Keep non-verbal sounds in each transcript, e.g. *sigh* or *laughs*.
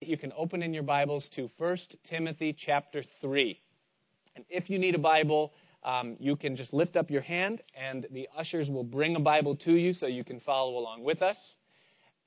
you can open in your Bibles to 1 Timothy chapter 3. And if you need a Bible, um, you can just lift up your hand and the ushers will bring a Bible to you so you can follow along with us.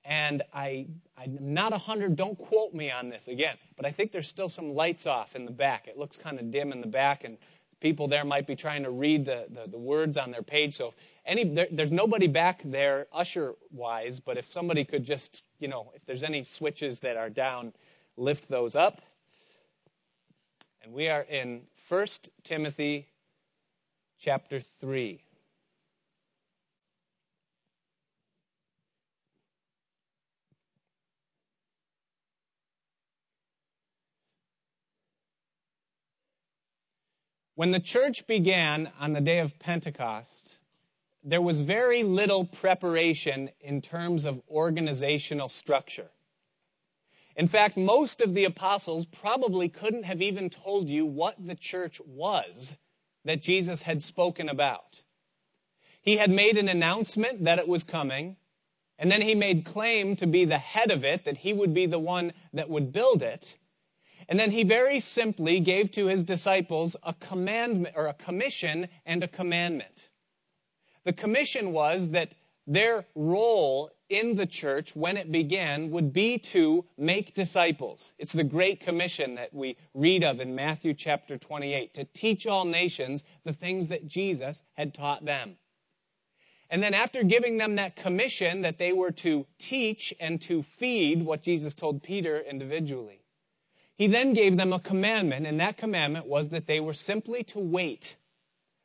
And I, I'm not 100, don't quote me on this again, but I think there's still some lights off in the back. It looks kind of dim in the back, and people there might be trying to read the, the, the words on their page. So any, there, there's nobody back there usher wise, but if somebody could just, you know, if there's any switches that are down, lift those up. And we are in 1 Timothy chapter 3. When the church began on the day of Pentecost, there was very little preparation in terms of organizational structure. In fact, most of the apostles probably couldn't have even told you what the church was that Jesus had spoken about. He had made an announcement that it was coming, and then he made claim to be the head of it, that he would be the one that would build it. And then he very simply gave to his disciples a commandment or a commission and a commandment. The commission was that their role in the church when it began would be to make disciples. It's the great commission that we read of in Matthew chapter 28 to teach all nations the things that Jesus had taught them. And then after giving them that commission that they were to teach and to feed what Jesus told Peter individually, he then gave them a commandment, and that commandment was that they were simply to wait.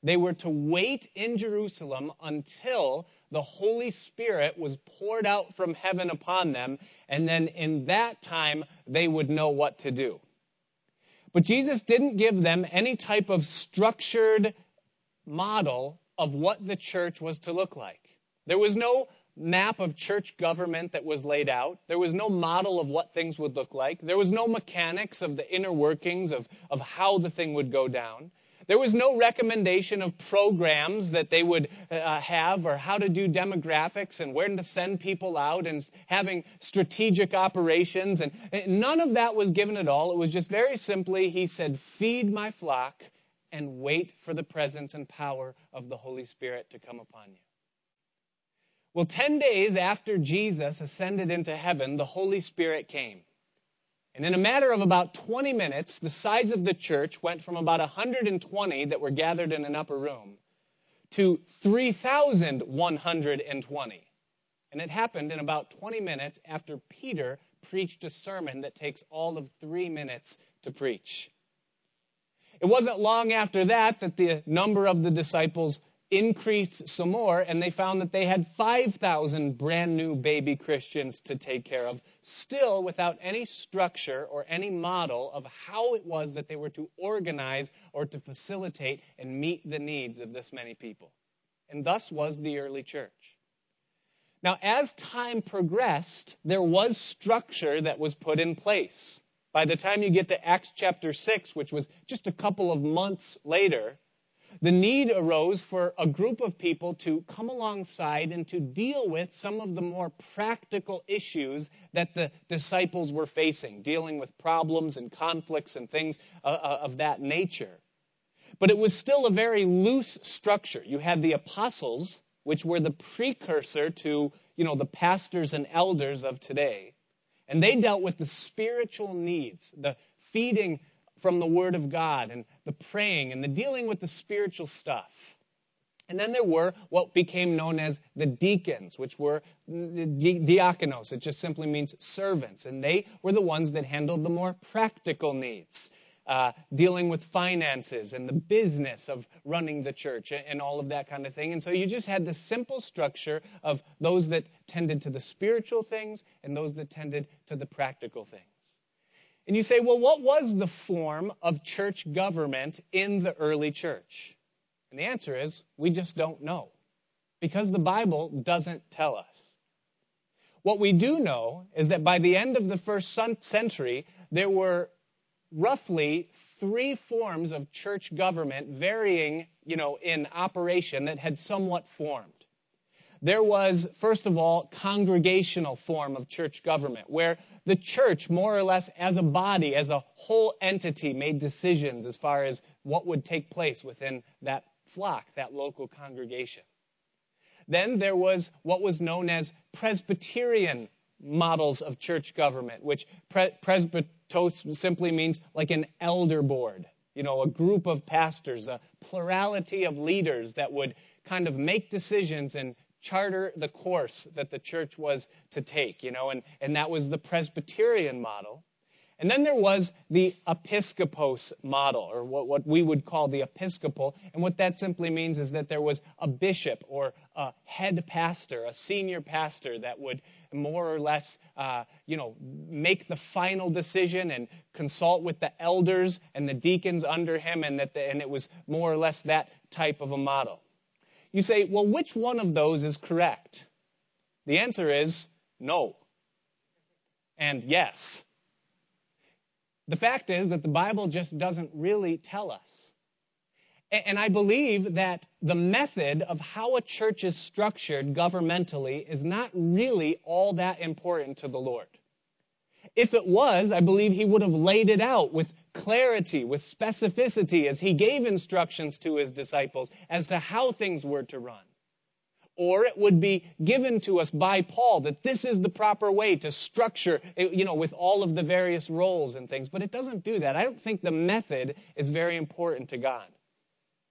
They were to wait in Jerusalem until the Holy Spirit was poured out from heaven upon them, and then in that time they would know what to do. But Jesus didn't give them any type of structured model of what the church was to look like. There was no map of church government that was laid out. There was no model of what things would look like. There was no mechanics of the inner workings of, of how the thing would go down. There was no recommendation of programs that they would uh, have or how to do demographics and where to send people out and having strategic operations. And none of that was given at all. It was just very simply, he said, feed my flock and wait for the presence and power of the Holy Spirit to come upon you. Well, 10 days after Jesus ascended into heaven, the Holy Spirit came. And in a matter of about 20 minutes, the size of the church went from about 120 that were gathered in an upper room to 3,120. And it happened in about 20 minutes after Peter preached a sermon that takes all of three minutes to preach. It wasn't long after that that the number of the disciples increased some more, and they found that they had 5,000 brand new baby Christians to take care of, still without any structure or any model of how it was that they were to organize or to facilitate and meet the needs of this many people. And thus was the early church. Now, as time progressed, there was structure that was put in place. By the time you get to Acts chapter 6, which was just a couple of months later, the need arose for a group of people to come alongside and to deal with some of the more practical issues that the disciples were facing, dealing with problems and conflicts and things uh, uh, of that nature. But it was still a very loose structure. You had the apostles, which were the precursor to, you know, the pastors and elders of today. And they dealt with the spiritual needs, the feeding from the Word of God and the praying and the dealing with the spiritual stuff. And then there were what became known as the deacons, which were diakonos. It just simply means servants. And they were the ones that handled the more practical needs, uh, dealing with finances and the business of running the church and all of that kind of thing. And so you just had the simple structure of those that tended to the spiritual things and those that tended to the practical things. And you say, well, what was the form of church government in the early church? And the answer is, we just don't know. Because the Bible doesn't tell us. What we do know is that by the end of the first century, there were roughly three forms of church government varying, you know, in operation that had somewhat formed. There was, first of all, congregational form of church government, where the church, more or less as a body, as a whole entity, made decisions as far as what would take place within that flock, that local congregation. Then there was what was known as Presbyterian models of church government, which pre- presbytos simply means like an elder board, you know, a group of pastors, a plurality of leaders that would kind of make decisions and charter the course that the church was to take, you know, and, and that was the Presbyterian model. And then there was the episkopos model, or what, what we would call the episcopal. And what that simply means is that there was a bishop or a head pastor, a senior pastor that would more or less, uh, you know, make the final decision and consult with the elders and the deacons under him, and that the, and it was more or less that type of a model. You say, well, which one of those is correct? The answer is no. And yes. The fact is that the Bible just doesn't really tell us. And I believe that the method of how a church is structured governmentally is not really all that important to the Lord. If it was, I believe he would have laid it out with clarity, with specificity, as he gave instructions to his disciples as to how things were to run. Or it would be given to us by Paul that this is the proper way to structure, you know, with all of the various roles and things. But it doesn't do that. I don't think the method is very important to God.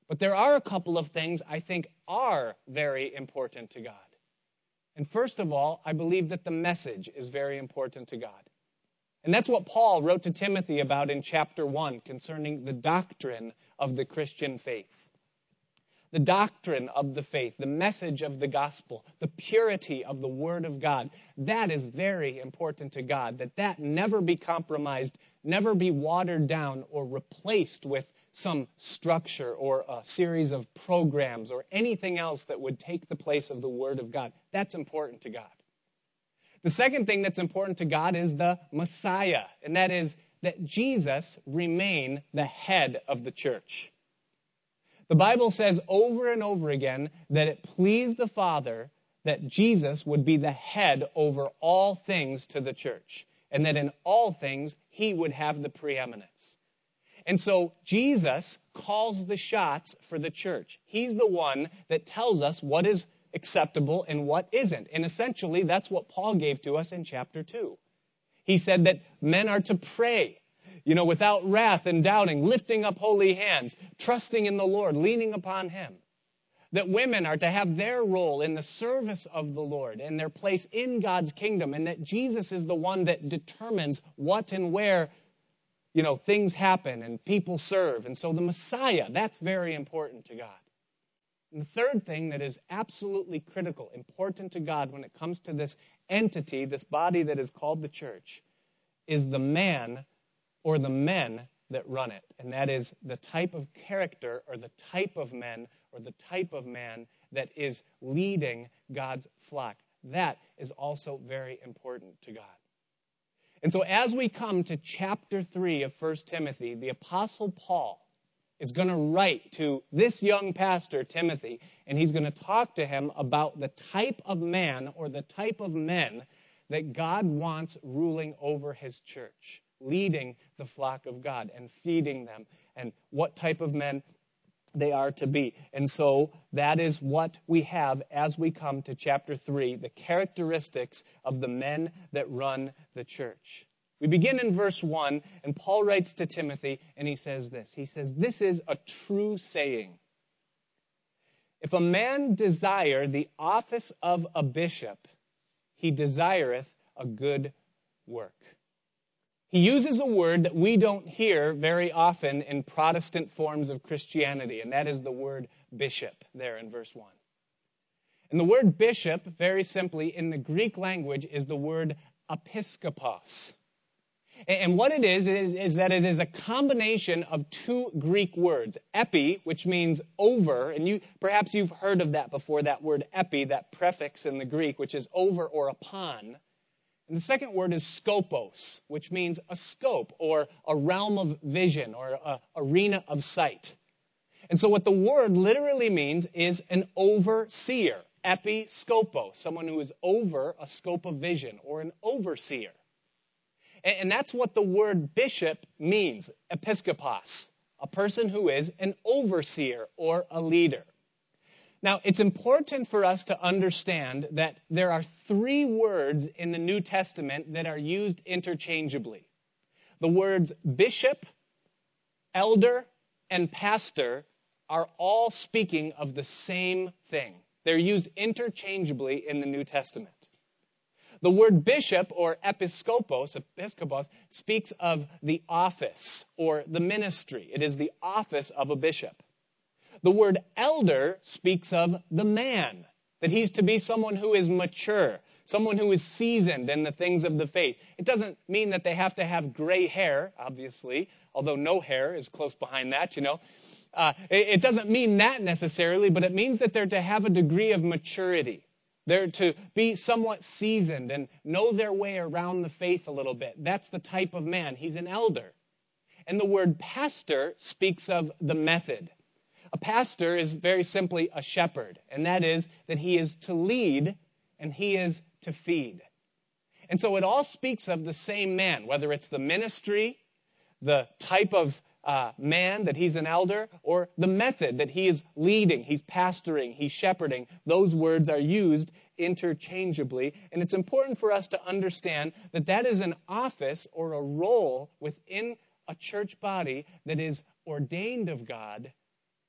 But there are a couple of things I think are very important to God. And first of all, I believe that the message is very important to God. And that's what Paul wrote to Timothy about in chapter 1 concerning the doctrine of the Christian faith. The doctrine of the faith, the message of the gospel, the purity of the word of God, that is very important to God, that that never be compromised, never be watered down or replaced with some structure or a series of programs or anything else that would take the place of the word of God. That's important to God. The second thing that's important to God is the Messiah, and that is that Jesus remain the head of the church. The Bible says over and over again that it pleased the Father that Jesus would be the head over all things to the church, and that in all things he would have the preeminence. And so Jesus calls the shots for the church. He's the one that tells us what is acceptable and what isn't. And essentially, that's what Paul gave to us in chapter 2. He said that men are to pray, you know, without wrath and doubting, lifting up holy hands, trusting in the Lord, leaning upon Him. That women are to have their role in the service of the Lord and their place in God's kingdom, and that Jesus is the one that determines what and where, you know, things happen and people serve. And so the Messiah, that's very important to God. And the third thing that is absolutely critical, important to God when it comes to this entity, this body that is called the church, is the man or the men that run it. And that is the type of character or the type of men or the type of man that is leading God's flock. That is also very important to God. And so as we come to chapter 3 of 1 Timothy, the Apostle Paul is going to write to this young pastor, Timothy, and he's going to talk to him about the type of man or the type of men that God wants ruling over his church, leading the flock of God and feeding them, and what type of men they are to be. And so that is what we have as we come to chapter 3 the characteristics of the men that run the church. We begin in verse 1, and Paul writes to Timothy, and he says this He says, This is a true saying. If a man desire the office of a bishop, he desireth a good work. He uses a word that we don't hear very often in Protestant forms of Christianity, and that is the word bishop there in verse 1. And the word bishop, very simply, in the Greek language, is the word episkopos. And what it is, is, is that it is a combination of two Greek words. Epi, which means over, and you, perhaps you've heard of that before, that word epi, that prefix in the Greek, which is over or upon. And the second word is scopos, which means a scope or a realm of vision or a arena of sight. And so what the word literally means is an overseer, episcopo, someone who is over a scope of vision or an overseer. And, and that's what the word bishop means, episkopos, a person who is an overseer or a leader. Now, it's important for us to understand that there are three words in the New Testament that are used interchangeably. The words bishop, elder, and pastor are all speaking of the same thing. They're used interchangeably in the New Testament. The word bishop or episkopos, speaks of the office or the ministry. It is the office of a bishop. The word elder speaks of the man, that he's to be someone who is mature, someone who is seasoned in the things of the faith. It doesn't mean that they have to have gray hair, obviously, although no hair is close behind that, you know. Uh, it doesn't mean that necessarily, but it means that they're to have a degree of maturity. They're to be somewhat seasoned and know their way around the faith a little bit. That's the type of man. He's an elder. And the word pastor speaks of the method. A pastor is very simply a shepherd, and that is that he is to lead and he is to feed. And so it all speaks of the same man, whether it's the ministry, the type of uh, man that he's an elder or the method that he is leading, he's pastoring, he's shepherding. Those words are used interchangeably. And it's important for us to understand that that is an office or a role within a church body that is ordained of God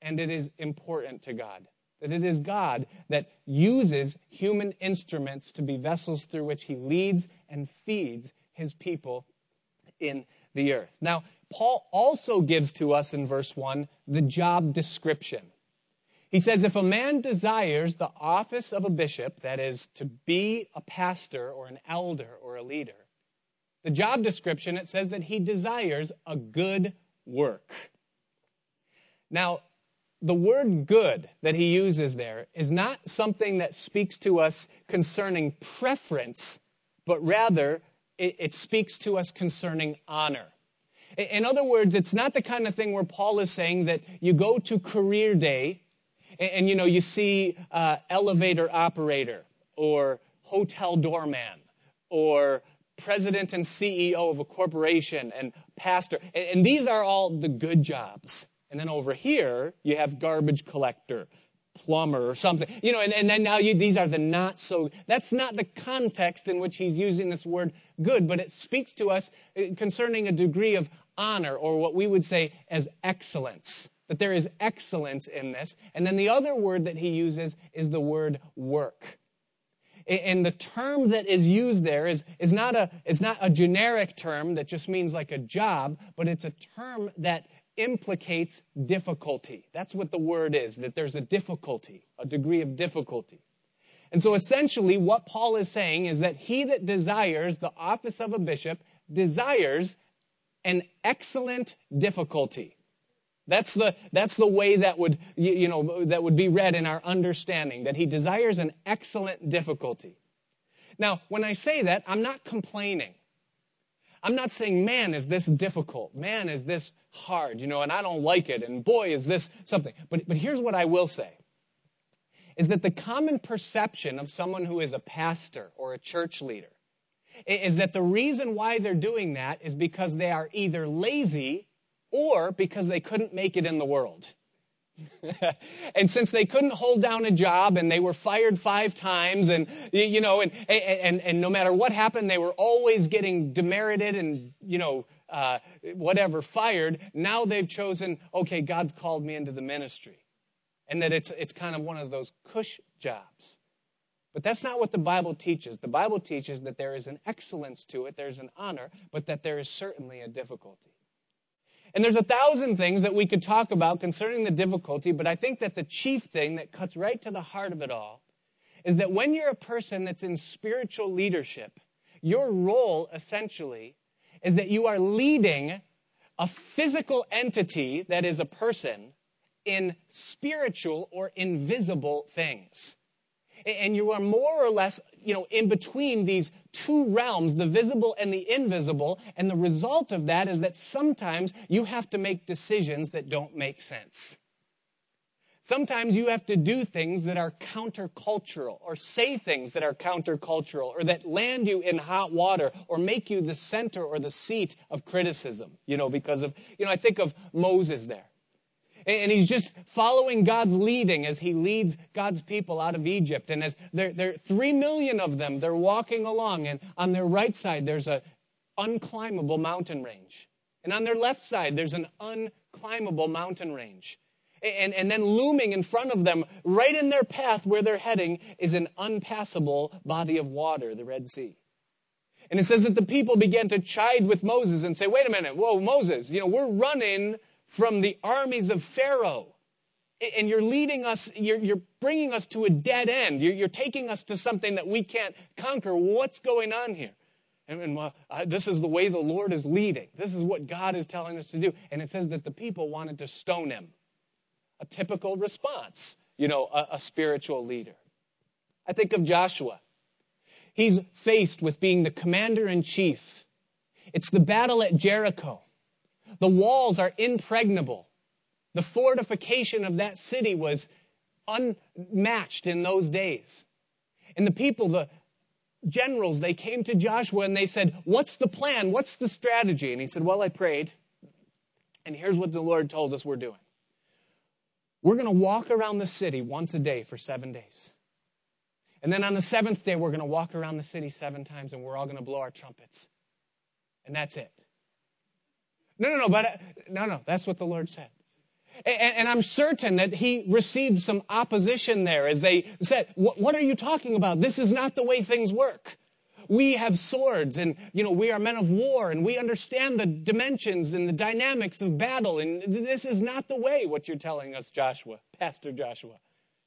and it is important to God. That it is God that uses human instruments to be vessels through which he leads and feeds his people in the earth. Now, Paul also gives to us in verse 1 the job description. He says, if a man desires the office of a bishop, that is, to be a pastor or an elder or a leader, the job description, it says that he desires a good work. Now, the word good that he uses there is not something that speaks to us concerning preference, but rather it, it speaks to us concerning honor. In other words, it's not the kind of thing where Paul is saying that you go to career day and, and you know you see uh, elevator operator or hotel doorman or president and CEO of a corporation and pastor, and, and these are all the good jobs. And then over here you have garbage collector, plumber or something. You know, and, and then now you, these are the not so, that's not the context in which he's using this word good, but it speaks to us uh, concerning a degree of honor, or what we would say as excellence. That there is excellence in this. And then the other word that he uses is the word work. And the term that is used there is, is, not a, is not a generic term that just means like a job, but it's a term that implicates difficulty. That's what the word is, that there's a difficulty, a degree of difficulty. And so essentially what Paul is saying is that he that desires the office of a bishop desires an excellent difficulty. That's the, that's the way that would, you, you know, that would be read in our understanding, that he desires an excellent difficulty. Now, when I say that, I'm not complaining. I'm not saying, man, is this difficult. Man, is this hard, you know, and I don't like it, and boy, is this something. But, but here's what I will say is that the common perception of someone who is a pastor or a church leader is that the reason why they're doing that is because they are either lazy or because they couldn't make it in the world. *laughs* and since they couldn't hold down a job and they were fired five times and you know and and and no matter what happened they were always getting demerited and you know uh, whatever fired now they've chosen okay god's called me into the ministry and that it's it's kind of one of those cush jobs but that's not what the Bible teaches. The Bible teaches that there is an excellence to it, there's an honor, but that there is certainly a difficulty. And there's a thousand things that we could talk about concerning the difficulty, but I think that the chief thing that cuts right to the heart of it all is that when you're a person that's in spiritual leadership, your role essentially is that you are leading a physical entity that is a person in spiritual or invisible things and you are more or less, you know, in between these two realms, the visible and the invisible, and the result of that is that sometimes you have to make decisions that don't make sense. Sometimes you have to do things that are countercultural or say things that are countercultural or that land you in hot water or make you the center or the seat of criticism, you know, because of, you know, I think of Moses there. And he's just following God's leading as he leads God's people out of Egypt. And as there, are three million of them, they're walking along, and on their right side, there's a unclimbable mountain range. And on their left side, there's an unclimbable mountain range. And, and then looming in front of them, right in their path where they're heading, is an unpassable body of water, the Red Sea. And it says that the people began to chide with Moses and say, wait a minute, whoa, Moses, you know, we're running from the armies of Pharaoh. And you're leading us, you're, you're bringing us to a dead end. You're, you're, taking us to something that we can't conquer. What's going on here? And, and uh, this is the way the Lord is leading. This is what God is telling us to do. And it says that the people wanted to stone him a typical response, you know, a, a spiritual leader. I think of Joshua. He's faced with being the commander in chief. It's the battle at Jericho. The walls are impregnable. The fortification of that city was unmatched in those days. And the people, the generals, they came to Joshua and they said, What's the plan? What's the strategy? And he said, Well, I prayed. And here's what the Lord told us we're doing. We're going to walk around the city once a day for seven days. And then on the seventh day, we're going to walk around the city seven times and we're all going to blow our trumpets. And that's it. No, no, no, but no, no, that's what the Lord said. And, and, I'm certain that he received some opposition there as they said, What are you talking about? This is not the way things work we have swords and, you know, we are men of war and we understand the dimensions and the dynamics of battle. And this is not the way, what you're telling us, Joshua, Pastor Joshua.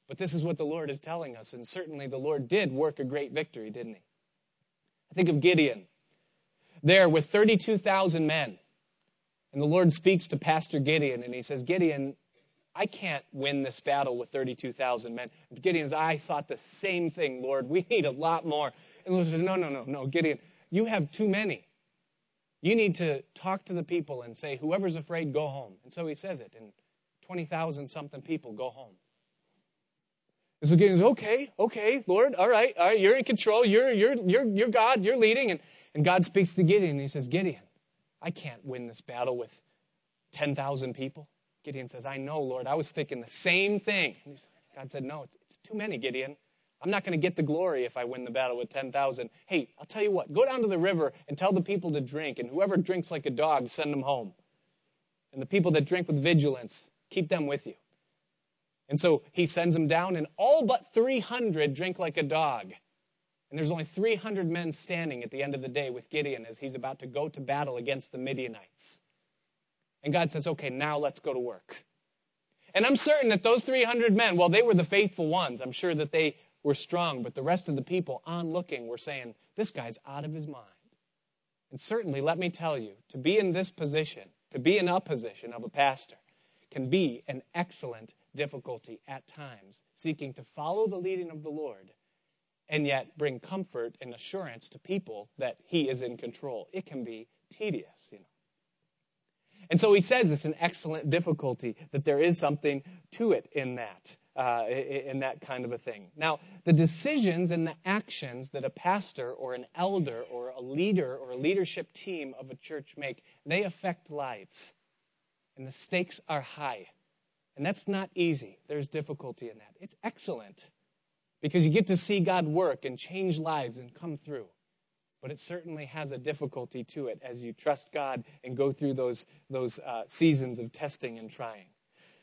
But this is what the Lord is telling us. And certainly the Lord did work a great victory, didn't he? I think of Gideon there with 32,000 men. And the Lord speaks to Pastor Gideon and he says, Gideon, I can't win this battle with 32,000 men. Gideon's, I thought the same thing, Lord. We need a lot more. And the Lord said, No, no, no, no, Gideon, you have too many. You need to talk to the people and say, Whoever's afraid, go home. And so he says it, and 20,000 something people go home. And so Gideon's, okay, okay, Lord, all right, all right, you're in control, you're, you're, you're, you're God, you're leading. And, and God speaks to Gideon, and he says, Gideon, I can't win this battle with 10,000 people. Gideon says, I know, Lord, I was thinking the same thing. God said, No, it's, it's too many, Gideon. I'm not going to get the glory if I win the battle with 10,000. Hey, I'll tell you what, go down to the river and tell the people to drink, and whoever drinks like a dog, send them home. And the people that drink with vigilance, keep them with you. And so he sends them down, and all but 300 drink like a dog. And there's only 300 men standing at the end of the day with Gideon as he's about to go to battle against the Midianites. And God says, okay, now let's go to work. And I'm certain that those 300 men, well, they were the faithful ones. I'm sure that they were strong, but the rest of the people on looking were saying, This guy's out of his mind. And certainly, let me tell you, to be in this position, to be in a position of a pastor, can be an excellent difficulty at times, seeking to follow the leading of the Lord and yet bring comfort and assurance to people that He is in control. It can be tedious, you know. And so he says it's an excellent difficulty, that there is something to it in that uh, in that kind of a thing. Now, the decisions and the actions that a pastor or an elder or a leader or a leadership team of a church make, they affect lives. And the stakes are high. And that's not easy. There's difficulty in that. It's excellent because you get to see God work and change lives and come through. But it certainly has a difficulty to it as you trust God and go through those, those uh, seasons of testing and trying.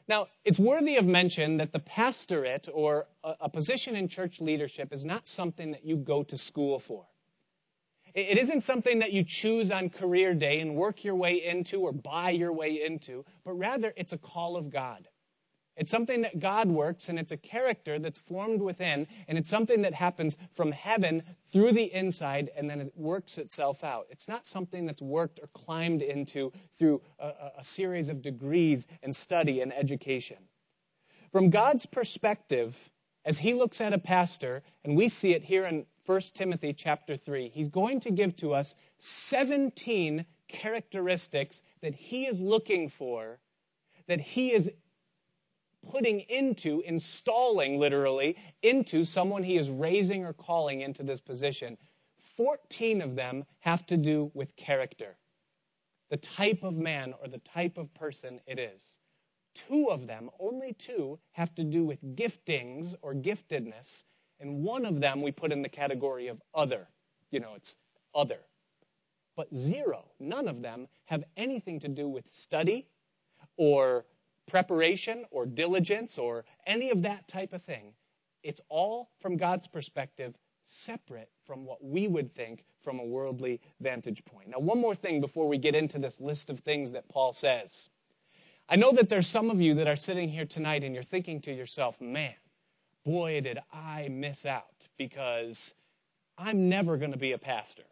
Now, it's worthy of mention that the pastorate or a, a position in church leadership is not something that you go to school for. It, it isn't something that you choose on career day and work your way into or buy your way into, but rather it's a call of God. It's something that God works, and it's a character that's formed within, and it's something that happens from heaven through the inside, and then it works itself out. It's not something that's worked or climbed into through a, a series of degrees and study and education. From God's perspective, as he looks at a pastor, and we see it here in 1 Timothy chapter 3, he's going to give to us 17 characteristics that he is looking for, that he is putting into, installing literally, into someone he is raising or calling into this position. 14 of them have to do with character, the type of man or the type of person it is. Two of them, only two, have to do with giftings or giftedness, and one of them we put in the category of other. You know, it's other. But zero, none of them have anything to do with study or preparation or diligence or any of that type of thing. It's all, from God's perspective, separate from what we would think from a worldly vantage point. Now, one more thing before we get into this list of things that Paul says. I know that there's some of you that are sitting here tonight and you're thinking to yourself, man, boy, did I miss out because I'm never going to be a pastor.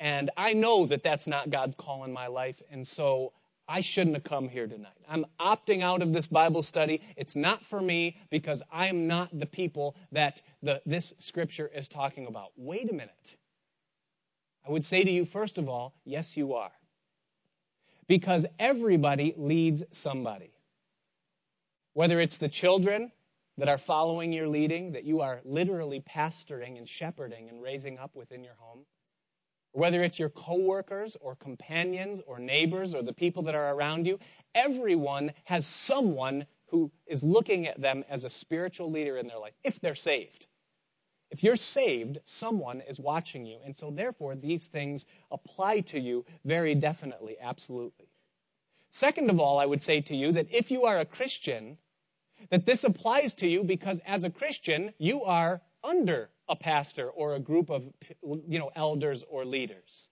And I know that that's not God's call in my life, and so I shouldn't have come here tonight. I'm opting out of this Bible study. It's not for me because I am not the people that the, this scripture is talking about. Wait a minute. I would say to you, first of all, yes, you are. Because everybody leads somebody. Whether it's the children that are following your leading, that you are literally pastoring and shepherding and raising up within your home, whether it's your coworkers or companions or neighbors or the people that are around you, everyone has someone who is looking at them as a spiritual leader in their life, if they're saved. If you're saved, someone is watching you. And so, therefore, these things apply to you very definitely, absolutely. Second of all, I would say to you that if you are a Christian, that this applies to you because as a Christian, you are under a pastor or a group of you know elders or leaders.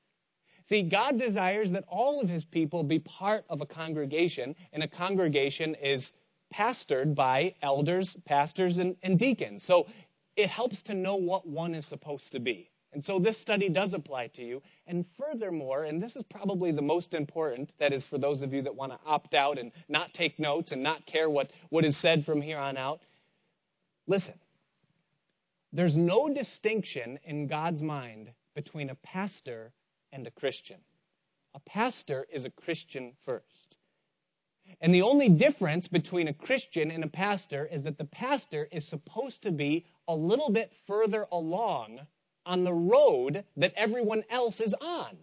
See, God desires that all of his people be part of a congregation, and a congregation is pastored by elders, pastors, and, and deacons. So it helps to know what one is supposed to be. And so this study does apply to you. And furthermore, and this is probably the most important, that is for those of you that want to opt out and not take notes and not care what, what is said from here on out, listen. There's no distinction in God's mind between a pastor and a Christian. A pastor is a Christian first. And the only difference between a Christian and a pastor is that the pastor is supposed to be a little bit further along on the road that everyone else is on.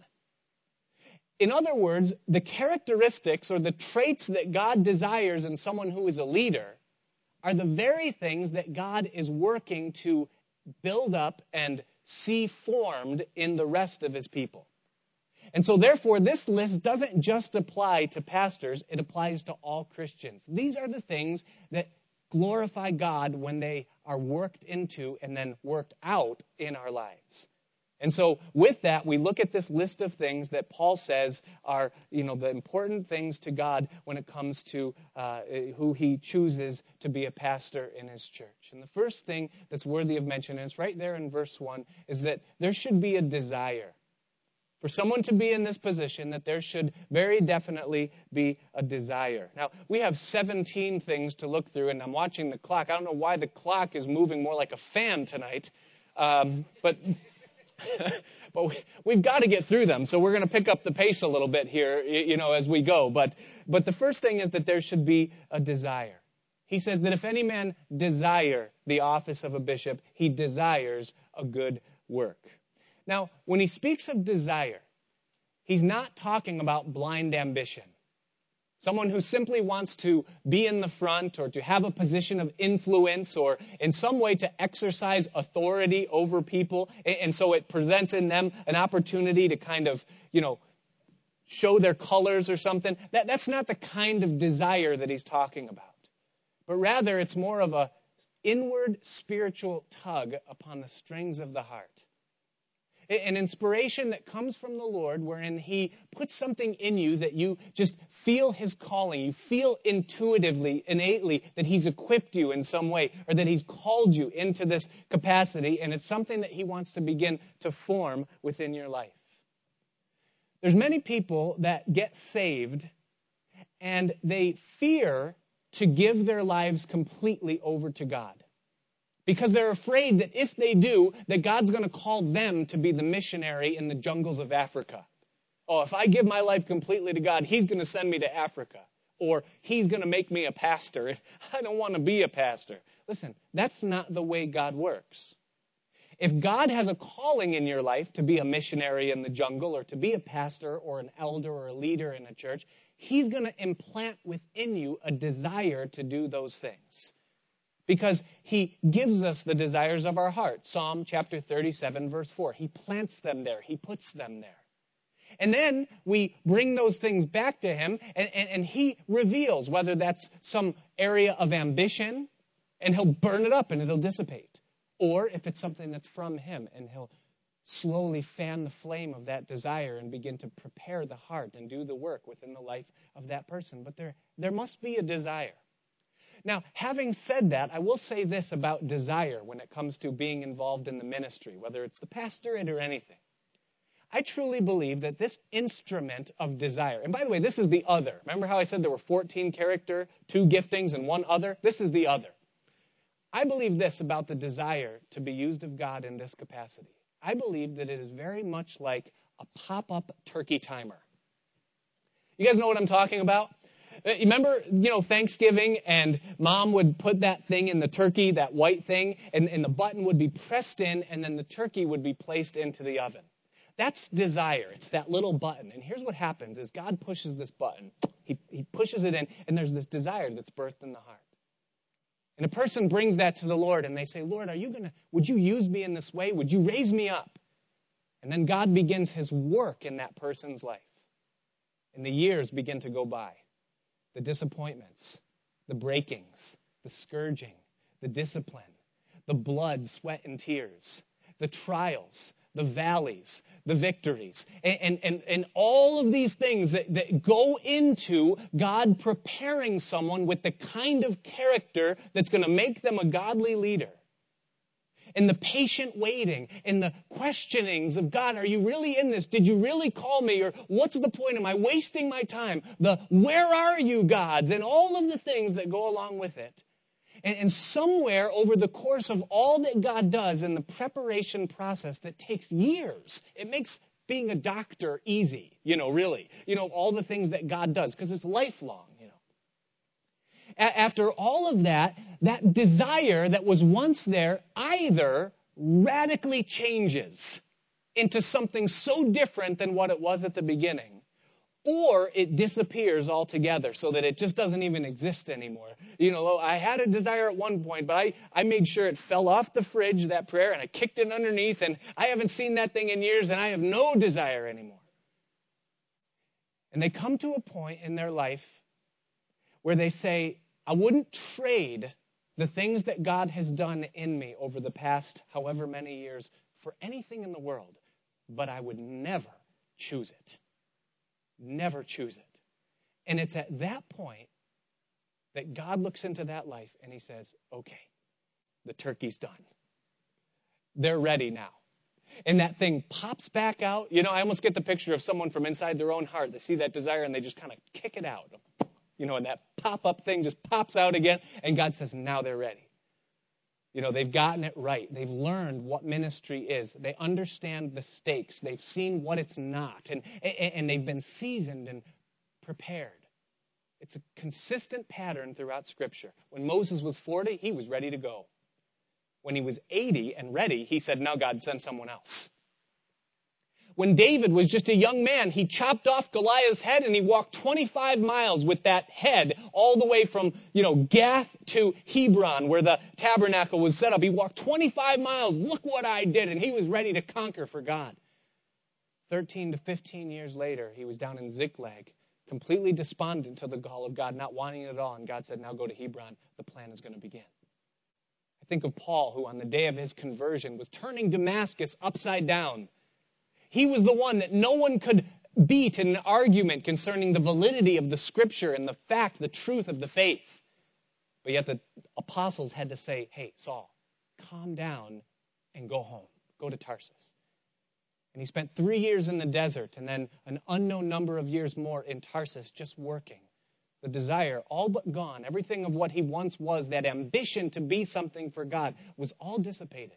In other words, the characteristics or the traits that God desires in someone who is a leader are the very things that God is working to build up and see formed in the rest of his people. And so, therefore, this list doesn't just apply to pastors, it applies to all Christians. These are the things that glorify God when they are worked into and then worked out in our lives. And so, with that, we look at this list of things that Paul says are, you know, the important things to God when it comes to uh, who he chooses to be a pastor in his church. And the first thing that's worthy of mention, and it's right there in verse 1, is that there should be a desire. For someone to be in this position, that there should very definitely be a desire. Now, we have 17 things to look through, and I'm watching the clock. I don't know why the clock is moving more like a fan tonight, um, but *laughs* but we, have got to get through them. So we're going to pick up the pace a little bit here, you know, as we go. But, but the first thing is that there should be a desire. He says that if any man desire the office of a bishop, he desires a good work. Now, when he speaks of desire, he's not talking about blind ambition. Someone who simply wants to be in the front or to have a position of influence or in some way to exercise authority over people. And so it presents in them an opportunity to kind of, you know, show their colors or something. That, that's not the kind of desire that he's talking about. But rather, it's more of a inward spiritual tug upon the strings of the heart an inspiration that comes from the Lord, wherein He puts something in you that you just feel His calling. You feel intuitively, innately, that He's equipped you in some way, or that He's called you into this capacity, and it's something that He wants to begin to form within your life. There's many people that get saved and they fear to give their lives completely over to God because they're afraid that if they do, that God's going to call them to be the missionary in the jungles of Africa. Oh, if I give my life completely to God, He's going to send me to Africa. or he's going to make me a pastor. *laughs* I don't want to be a pastor. Listen, that's not the way God works. If God has a calling in your life to be a missionary in the jungle or to be a pastor or an elder or a leader in a church, He's going to implant within you a desire to do those things. Because He gives us the desires of our heart. Psalm chapter 37, verse 4. He plants them there, He puts them there. And then we bring those things back to Him, and, and, and He reveals whether that's some area of ambition, and He'll burn it up and it'll dissipate. Or if it's something that's from Him, and He'll slowly fan the flame of that desire and begin to prepare the heart and do the work within the life of that person. But there, there must be a desire. Now, having said that, I will say this about desire when it comes to being involved in the ministry, whether it's the pastorate or anything. I truly believe that this instrument of desire, and by the way, this is the other. Remember how I said there were 14 character, two giftings, and one other? This is the other. I believe this about the desire to be used of God in this capacity. I believe that it is very much like a pop up turkey timer. You guys know what I'm talking about? Uh, remember, you know, Thanksgiving and mom would put that thing in the turkey, that white thing, and, and the button would be pressed in and then the turkey would be placed into the oven. That's desire. It's that little button. And here's what happens is God pushes this button. He, he pushes it in and there's this desire that's birthed in the heart. And a person brings that to the Lord and they say, Lord, are you going to, would you use me in this way? Would you raise me up? And then God begins his work in that person's life. And the years begin to go by. The disappointments, the breakings, the scourging, the discipline, the blood, sweat, and tears, the trials, the valleys, the victories, and, and, and, all of these things that, that go into God preparing someone with the kind of character that's going to make them a godly leader. And the patient waiting and the questionings of God, are you really in this? Did you really call me? Or what's the point? Am I wasting my time? The where are you, gods? And all of the things that go along with it. And, and somewhere over the course of all that God does in the preparation process that takes years, it makes being a doctor easy, you know, really. You know, all the things that God does, because it's lifelong, after all of that, that desire that was once there either radically changes into something so different than what it was at the beginning, or it disappears altogether so that it just doesn't even exist anymore. You know, I had a desire at one point, but I, I made sure it fell off the fridge, that prayer, and I kicked it underneath, and I haven't seen that thing in years, and I have no desire anymore. And they come to a point in their life where they say, I wouldn't trade the things that God has done in me over the past however many years for anything in the world, but I would never choose it. Never choose it. And it's at that point that God looks into that life and he says, okay, the turkey's done. They're ready now. And that thing pops back out. You know, I almost get the picture of someone from inside their own heart. They see that desire and they just kind of kick it out. You know, and that pop up thing just pops out again. And God says, now they're ready. You know, they've gotten it right. They've learned what ministry is. They understand the stakes. They've seen what it's not. And, and they've been seasoned and prepared. It's a consistent pattern throughout Scripture. When Moses was 40, he was ready to go. When he was 80 and ready, he said, Now, God, send someone else. When David was just a young man, he chopped off Goliath's head and he walked 25 miles with that head all the way from, you know, Gath to Hebron where the tabernacle was set up. He walked 25 miles. Look what I did. And he was ready to conquer for God. 13 to 15 years later, he was down in Ziklag, completely despondent to the call of God, not wanting it at all. And God said, Now go to Hebron. The plan is going to begin. I think of Paul, who on the day of his conversion was turning Damascus upside down he was the one that no one could beat in an argument concerning the validity of the scripture and the fact, the truth of the faith. But yet the apostles had to say, hey, Saul, calm down and go home. Go to Tarsus. And he spent three years in the desert and then an unknown number of years more in Tarsus just working. The desire, all but gone. Everything of what he once was, that ambition to be something for God, was all dissipated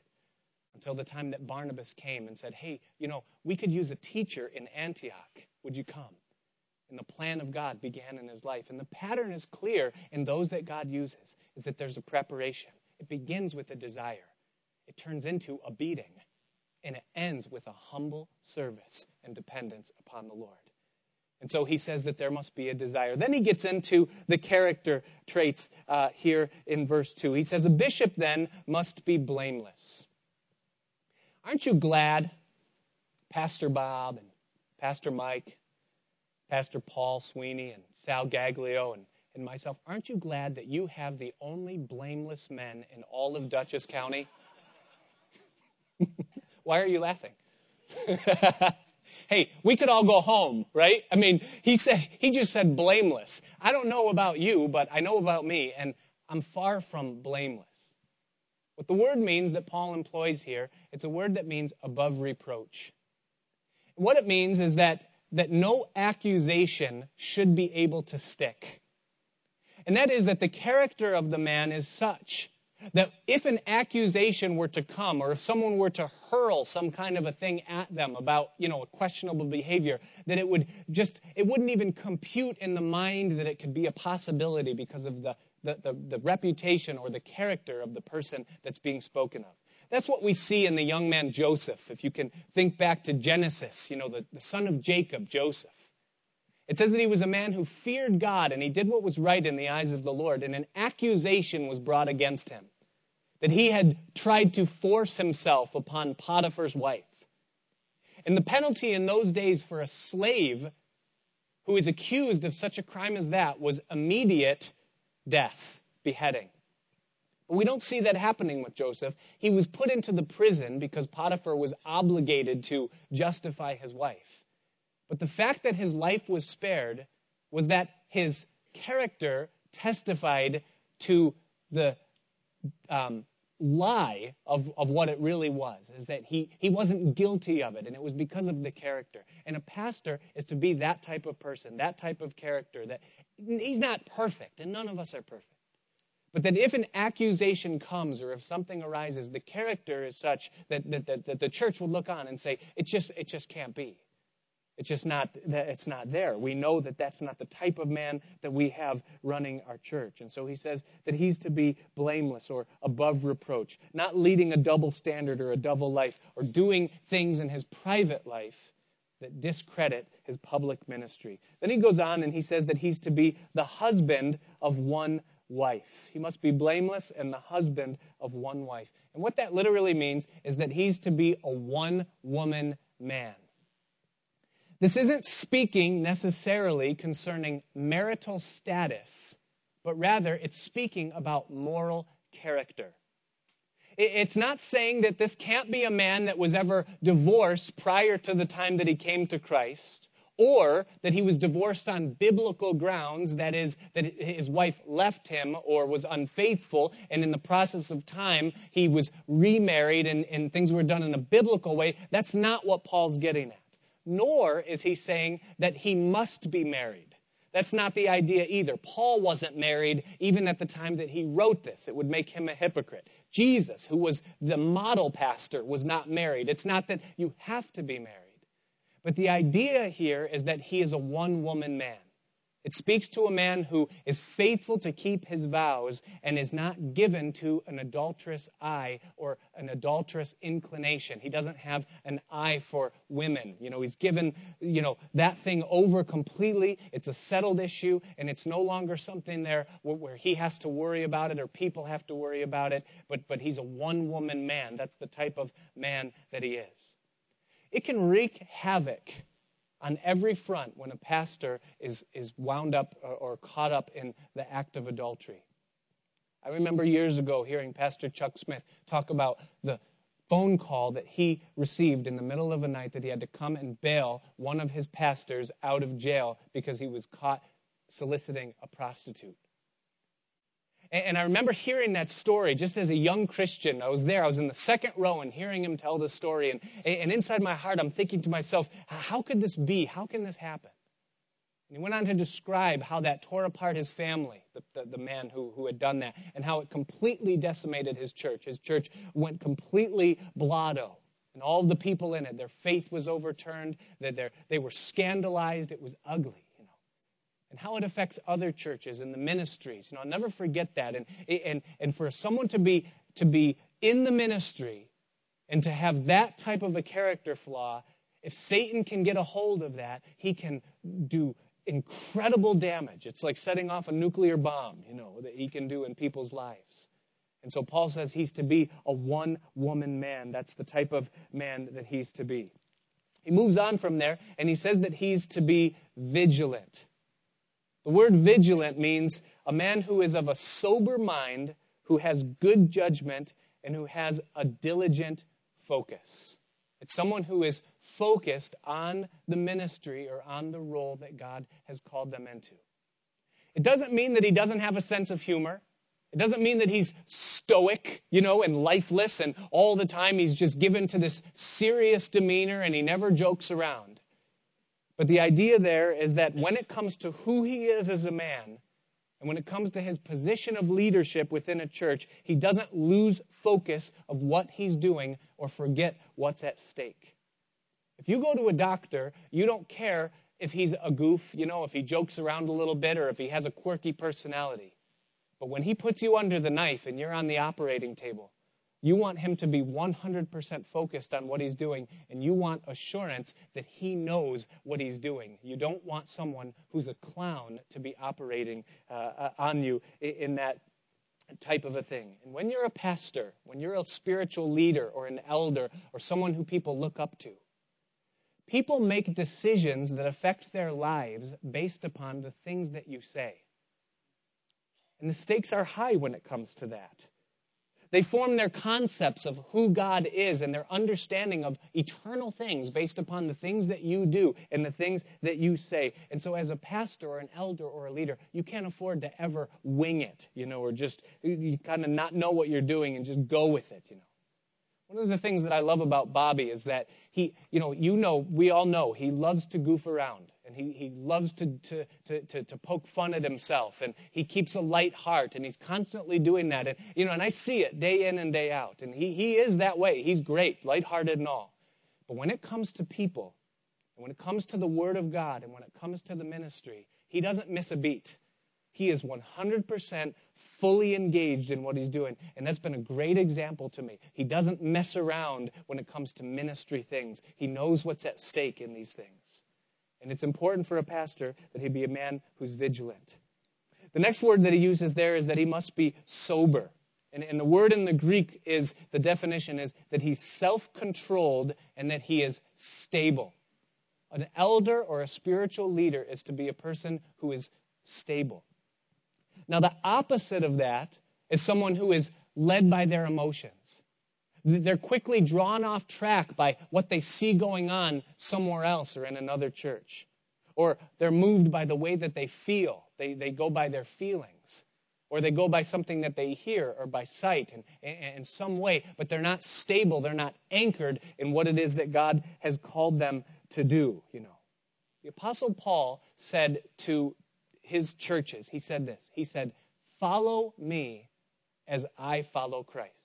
until the time that Barnabas came and said, Hey, you know, we could use a teacher in Antioch. Would you come? and the plan of God began in his life. And the pattern is clear in those that God uses, is that there's a preparation. It begins with a desire. It turns into a beating, and it ends with a humble service and dependence upon the Lord. And so he says that there must be a desire. Then he gets into the character traits uh, here in verse 2. He says, A bishop then must be blameless. Aren't you glad, Pastor Bob and Pastor Mike, Pastor Paul Sweeney and Sal Gaglio and, and myself, aren't you glad that you have the only blameless men in all of Dutchess County? *laughs* Why are you laughing? *laughs* hey, we could all go home, right? I mean, he said he just said blameless. I don't know about you, but I know about me, and I'm far from blameless. What the word means that Paul employs here, it's a word that means above reproach. What it means is that, that no accusation should be able to stick. And that is that the character of the man is such that if an accusation were to come or if someone were to hurl some kind of a thing at them about you know a questionable behavior that it would just it wouldn't even compute in the mind that it could be a possibility because of the the, the, the reputation or the character of the person that's being spoken of that's what we see in the young man joseph if you can think back to genesis you know the, the son of jacob joseph it says that he was a man who feared God and he did what was right in the eyes of the Lord, and an accusation was brought against him that he had tried to force himself upon Potiphar's wife. And the penalty in those days for a slave who is accused of such a crime as that was immediate death, beheading. We don't see that happening with Joseph. He was put into the prison because Potiphar was obligated to justify his wife. But the fact that his life was spared was that his character testified to the um, lie of, of what it really was, is that he, he wasn't guilty of it, and it was because of the character. And a pastor is to be that type of person, that type of character, that he's not perfect, and none of us are perfect. But that if an accusation comes or if something arises, the character is such that, that, that, that the church will look on and say, it just, it just can't be. It's just not that it's not there. We know that that's not the type of man that we have running our church. And so he says that he's to be blameless or above reproach, not leading a double standard or a double life or doing things in his private life that discredit his public ministry. Then he goes on and he says that he's to be the husband of one wife. He must be blameless and the husband of one wife. And what that literally means is that he's to be a one woman man. This isn't speaking necessarily concerning marital status, but rather it's speaking about moral character. It's not saying that this can't be a man that was ever divorced prior to the time that he came to Christ, or that he was divorced on biblical grounds, that is, that his wife left him or was unfaithful, and in the process of time he was remarried and, and things were done in a biblical way. That's not what Paul's getting at nor is he saying that he must be married. That's not the idea either. Paul wasn't married even at the time that he wrote this. It would make him a hypocrite. Jesus, who was the model pastor, was not married. It's not that you have to be married. But the idea here is that he is a one woman man. It speaks to a man who is faithful to keep his vows and is not given to an adulterous eye or an adulterous inclination. He doesn't have an eye for women. You know, he's given, you know, that thing over completely. It's a settled issue and it's no longer something there where he has to worry about it or people have to worry about it, but, but he's a one woman man. That's the type of man that he is. It can wreak havoc on every front when a pastor is, is wound up or, or caught up in the act of adultery. I remember years ago hearing Pastor Chuck Smith talk about the phone call that he received in the middle of a night that he had to come and bail one of his pastors out of jail because he was caught soliciting a prostitute. And I remember hearing that story just as a young Christian. I was there, I was in the second row and hearing him tell the story. And, and inside my heart, I'm thinking to myself, how could this be? How can this happen? And he went on to describe how that tore apart his family, the, the, the, man who, who had done that, and how it completely decimated his church. His church went completely blotto. And all the people in it, their faith was overturned, that they were scandalized. It was ugly, know. how it affects other churches and the ministries. You know, I'll never forget that. And, and, and for someone to be, to be in the ministry and to have that type of a character flaw, if Satan can get a hold of that, he can do incredible damage. It's like setting off a nuclear bomb, you know, that he can do in people's lives. And so Paul says he's to be a one woman man. That's the type of man that he's to be. He moves on from there and he says that he's to be vigilant. The word vigilant means a man who is of a sober mind, who has good judgment, and who has a diligent focus. It's someone who is focused on the ministry or on the role that God has called them into. It doesn't mean that he doesn't have a sense of humor. It doesn't mean that he's stoic, you know, and lifeless and all the time he's just given to this serious demeanor and he never jokes around. But the idea there is that when it comes to who he is as a man, and when it comes to his position of leadership within a church, he doesn't lose focus of what he's doing or forget what's at stake. If you go to a doctor, you don't care if he's a goof, you know, if he jokes around a little bit or if he has a quirky personality. But when he puts you under the knife and you're on the operating table, you want him to be 100% focused on what he's doing, and you want assurance that he knows what he's doing. You don't want someone who's a clown to be operating uh, uh on you in that type of a thing. And when you're a pastor, when you're a spiritual leader or an elder or someone who people look up to, people make decisions that affect their lives based upon the things that you say. And the stakes are high when it comes to that. They form their concepts of who God is and their understanding of eternal things based upon the things that you do and the things that you say. And so, as a pastor or an elder or a leader, you can't afford to ever wing it, you know, or just you kind of not know what you're doing and just go with it, you know. One of the things that I love about Bobby is that he, you know, you know, we all know he loves to goof around and he, he loves to, to, to, to, poke fun at himself and he keeps a light heart and he's constantly doing that. And, you know, and I see it day in and day out. And he, he is that way. He's great, lighthearted and all. But when it comes to people, and when it comes to the Word of God, and when it comes to the ministry, he doesn't miss a beat. He is 100% fully engaged in what he's doing. And that's been a great example to me. He doesn't mess around when it comes to ministry things, he knows what's at stake in these things. And it's important for a pastor that he be a man who's vigilant. The next word that he uses there is that he must be sober. And, and the word in the Greek is, the definition is that he's self controlled and that he is stable. An elder or a spiritual leader is to be a person who is stable. Now, the opposite of that is someone who is led by their emotions. They're quickly drawn off track by what they see going on somewhere else or in another church. Or they're moved by the way that they feel. They, they go by their feelings. Or they go by something that they hear or by sight in, in some way, but they're not stable. They're not anchored in what it is that God has called them to do, you know. The Apostle Paul said to his churches, he said this. He said, Follow me as I follow Christ.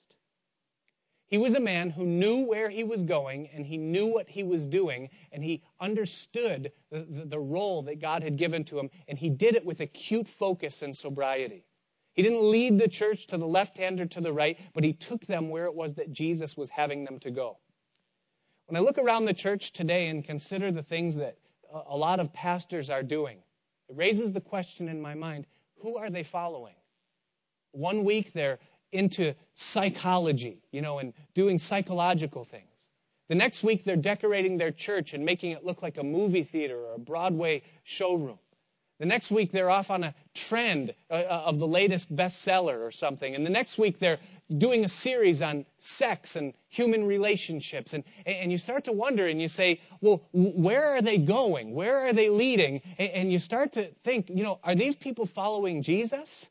He was a man who knew where he was going and he knew what he was doing and he understood the, the, the, role that God had given to him and he did it with acute focus and sobriety. He didn't lead the church to the left hand or to the right, but he took them where it was that Jesus was having them to go. When I look around the church today and consider the things that a lot of pastors are doing, it raises the question in my mind who are they following? One week they're into psychology, you know, and doing psychological things. The next week, they're decorating their church and making it look like a movie theater or a Broadway showroom. The next week, they're off on a trend uh, uh, of the latest bestseller or something. And the next week, they're doing a series on sex and human relationships. And, and you start to wonder and you say, well, where are they going? Where are they leading? And you start to think, you know, are these people following Jesus?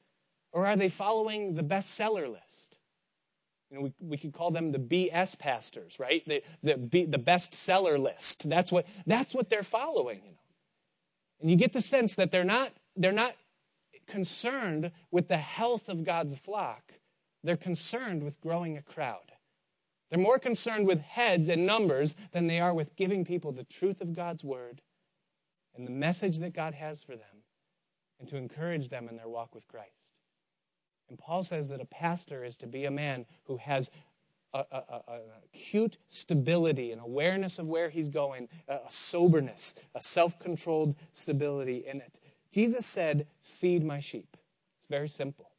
Or are they following the bestseller list? You know, we, we could call them the BS pastors, right? The, the, the bestseller list. That's what, that's what they're following, you know. And you get the sense that they're not, they're not concerned with the health of God's flock. They're concerned with growing a crowd. They're more concerned with heads and numbers than they are with giving people the truth of God's word and the message that God has for them and to encourage them in their walk with Christ. And Paul says that a pastor is to be a man who has a, a, a, an acute stability, an awareness of where he's going, a, soberness, a self controlled stability in it. Jesus said, Feed my sheep. It's very simple.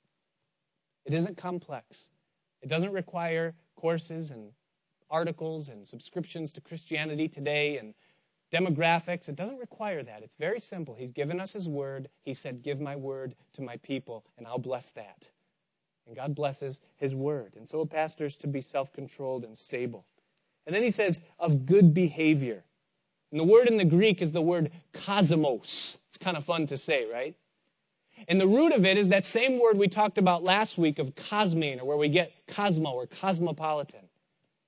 It isn't complex. It doesn't require courses and articles and subscriptions to Christianity Today and demographics. It doesn't require that. It's very simple. He's given us His word. He said, Give my word to my people, and I'll bless that. And God blesses His word. And so a pastor is to be self controlled and stable. And then he says, of good behavior. And the word in the Greek is the word cosmos. It's kind of fun to say, right? And the root of it is that same word we talked about last week of cosmine, or where we get cosmo or cosmopolitan.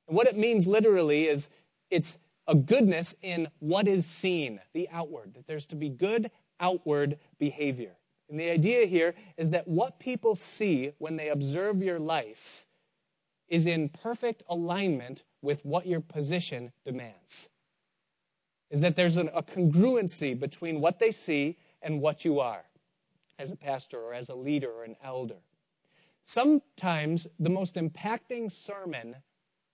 And what it means literally is it's a goodness in what is seen, the outward, that there's to be good outward behavior. And the idea here is that what people see when they observe your life is in perfect alignment with what your position demands. Is that there's an, a congruency between what they see and what you are as a pastor or as a leader or an elder. Sometimes the most impacting sermon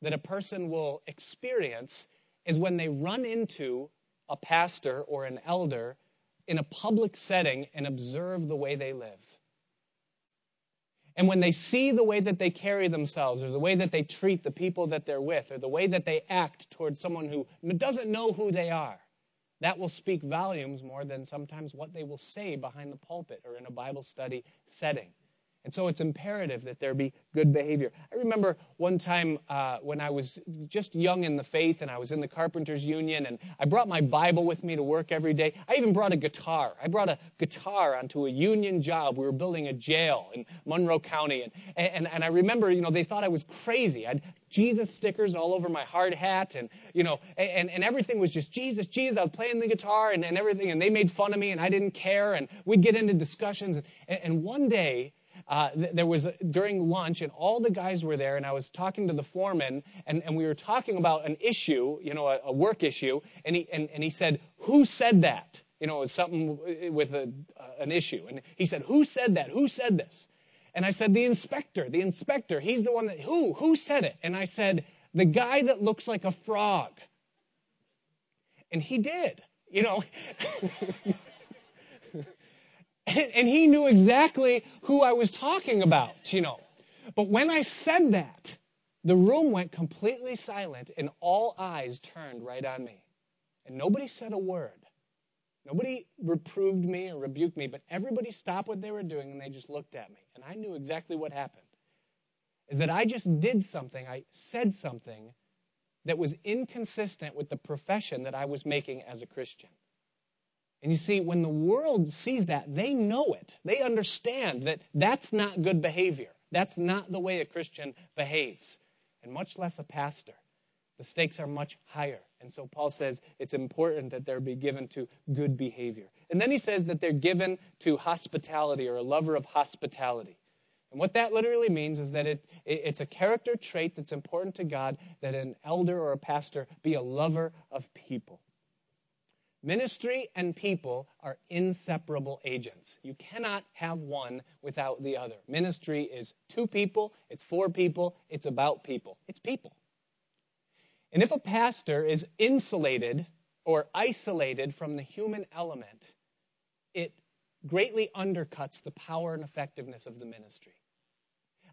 that a person will experience is when they run into a pastor or an elder in a public setting and observe the way they live. And when they see the way that they carry themselves, or the way that they treat the people that they're with, or the way that they act towards someone who doesn't know who they are, that will speak volumes more than sometimes what they will say behind the pulpit or in a Bible study setting. And so it's imperative that there be good behavior. I remember one time uh, when I was just young in the faith and I was in the Carpenters Union and I brought my Bible with me to work every day. I even brought a guitar. I brought a guitar onto a union job. We were building a jail in Monroe County. And, and, and I remember, you know, they thought I was crazy. I had Jesus stickers all over my hard hat and, you know, and, and everything was just Jesus, Jesus. I was playing the guitar and, and everything and they made fun of me and I didn't care and we'd get into discussions. And, and one day, uh, th- there was during lunch, and all the guys were there, and I was talking to the foreman, and, and we were talking about an issue, you know, a, a work issue, and he and, and he said, "Who said that?" You know, it was something with a, uh, an issue, and he said, "Who said that? Who said this?" And I said, "The inspector. The inspector. He's the one that who who said it?" And I said, "The guy that looks like a frog." And he did. You know. *laughs* *laughs* And, he knew exactly who I was talking about, you know. But when I said that, the room went completely silent and all eyes turned right on me. And nobody said a word. Nobody reproved me or rebuked me, but everybody stopped what they were doing and they just looked at me. And I knew exactly what happened. Is that I just did something, I said something that was inconsistent with the profession that I was making as a Christian. And you see, when the world sees that, they know it. They understand that that's not good behavior. That's not the way a Christian behaves, and much less a pastor. The stakes are much higher. And so Paul says it's important that they're be given to good behavior. And then he says that they're given to hospitality or a lover of hospitality. And what that literally means is that it, it, it's a character trait that's important to God that an elder or a pastor be a lover of people. Ministry and people are inseparable agents. You cannot have one without the other. Ministry is two people, it's four people, it's about people. It's people. And if a pastor is insulated or isolated from the human element, it greatly undercuts the power and effectiveness of the ministry.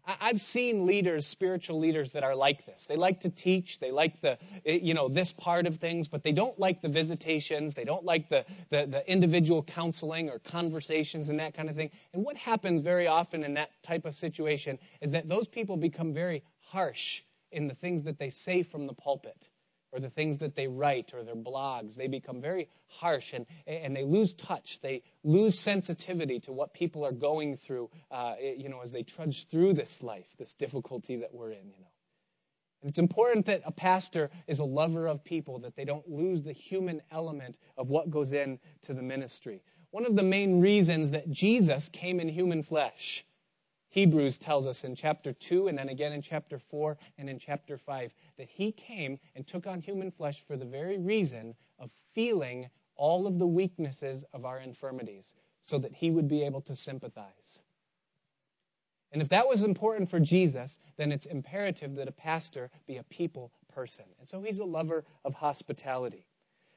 I've seen leaders, spiritual leaders that are like this. They like to teach, they like the, eh, you know, this part of things, but they don't like the visitations, they don't like the, the, the individual counseling or conversations and that kind of thing. And what happens very often in that type of situation is that those people become very harsh in the things that they say from the pulpit or the things that they write or their blogs. They become very harsh and, and they lose touch. They lose sensitivity to what people are going through, uh, you know, as they trudge through this life, this difficulty that we're in, you know. And it's important that a pastor is a lover of people, that they don't lose the human element of what goes into the ministry. One of the main reasons that Jesus came in human flesh Hebrews tells us in chapter 2 and then again in chapter 4 and in chapter 5 that he came and took on human flesh for the very reason of feeling all of the weaknesses of our infirmities so that he would be able to sympathize. And if that was important for Jesus, then it's imperative that a pastor be a people person. And so he's a lover of hospitality.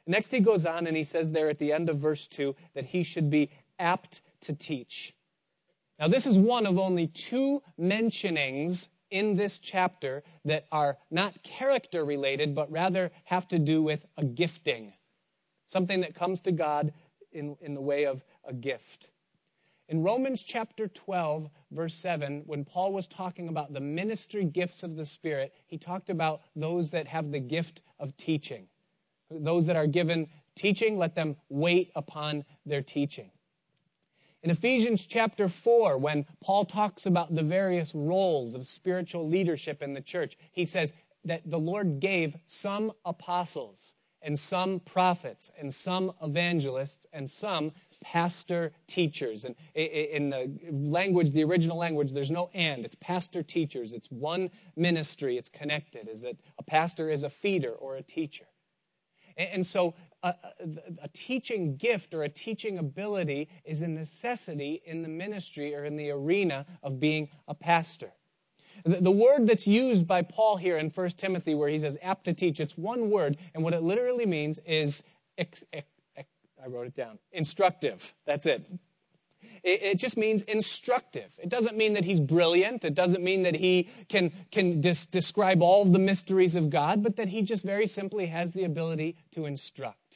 Next, he goes on and he says there at the end of verse 2 that he should be apt to teach. Now, this is one of only two mentionings in this chapter that are not character related, but rather have to do with a gifting, something that comes to God in, in the way of a gift. In Romans chapter 12, verse 7, when Paul was talking about the ministry gifts of the Spirit, he talked about those that have the gift of teaching. Those that are given teaching, let them wait upon their teaching. In Ephesians chapter 4, when Paul talks about the various roles of spiritual leadership in the church, he says that the Lord gave some apostles and some prophets and some evangelists and some pastor teachers. And in the language, the original language, there's no and. It's pastor teachers. It's one ministry. It's connected. Is that a pastor is a feeder or a teacher. And so a, a, teaching gift or a teaching ability is a necessity in the ministry or in the arena of being a pastor. The, the word that's used by Paul here in 1 Timothy, where he says apt to teach, it's one word, and what it literally means is, I wrote it down, instructive. That's it. It, it just means instructive. It doesn't mean that he's brilliant. It doesn't mean that he can, can dis- describe all the mysteries of God, but that he just very simply has the ability to instruct.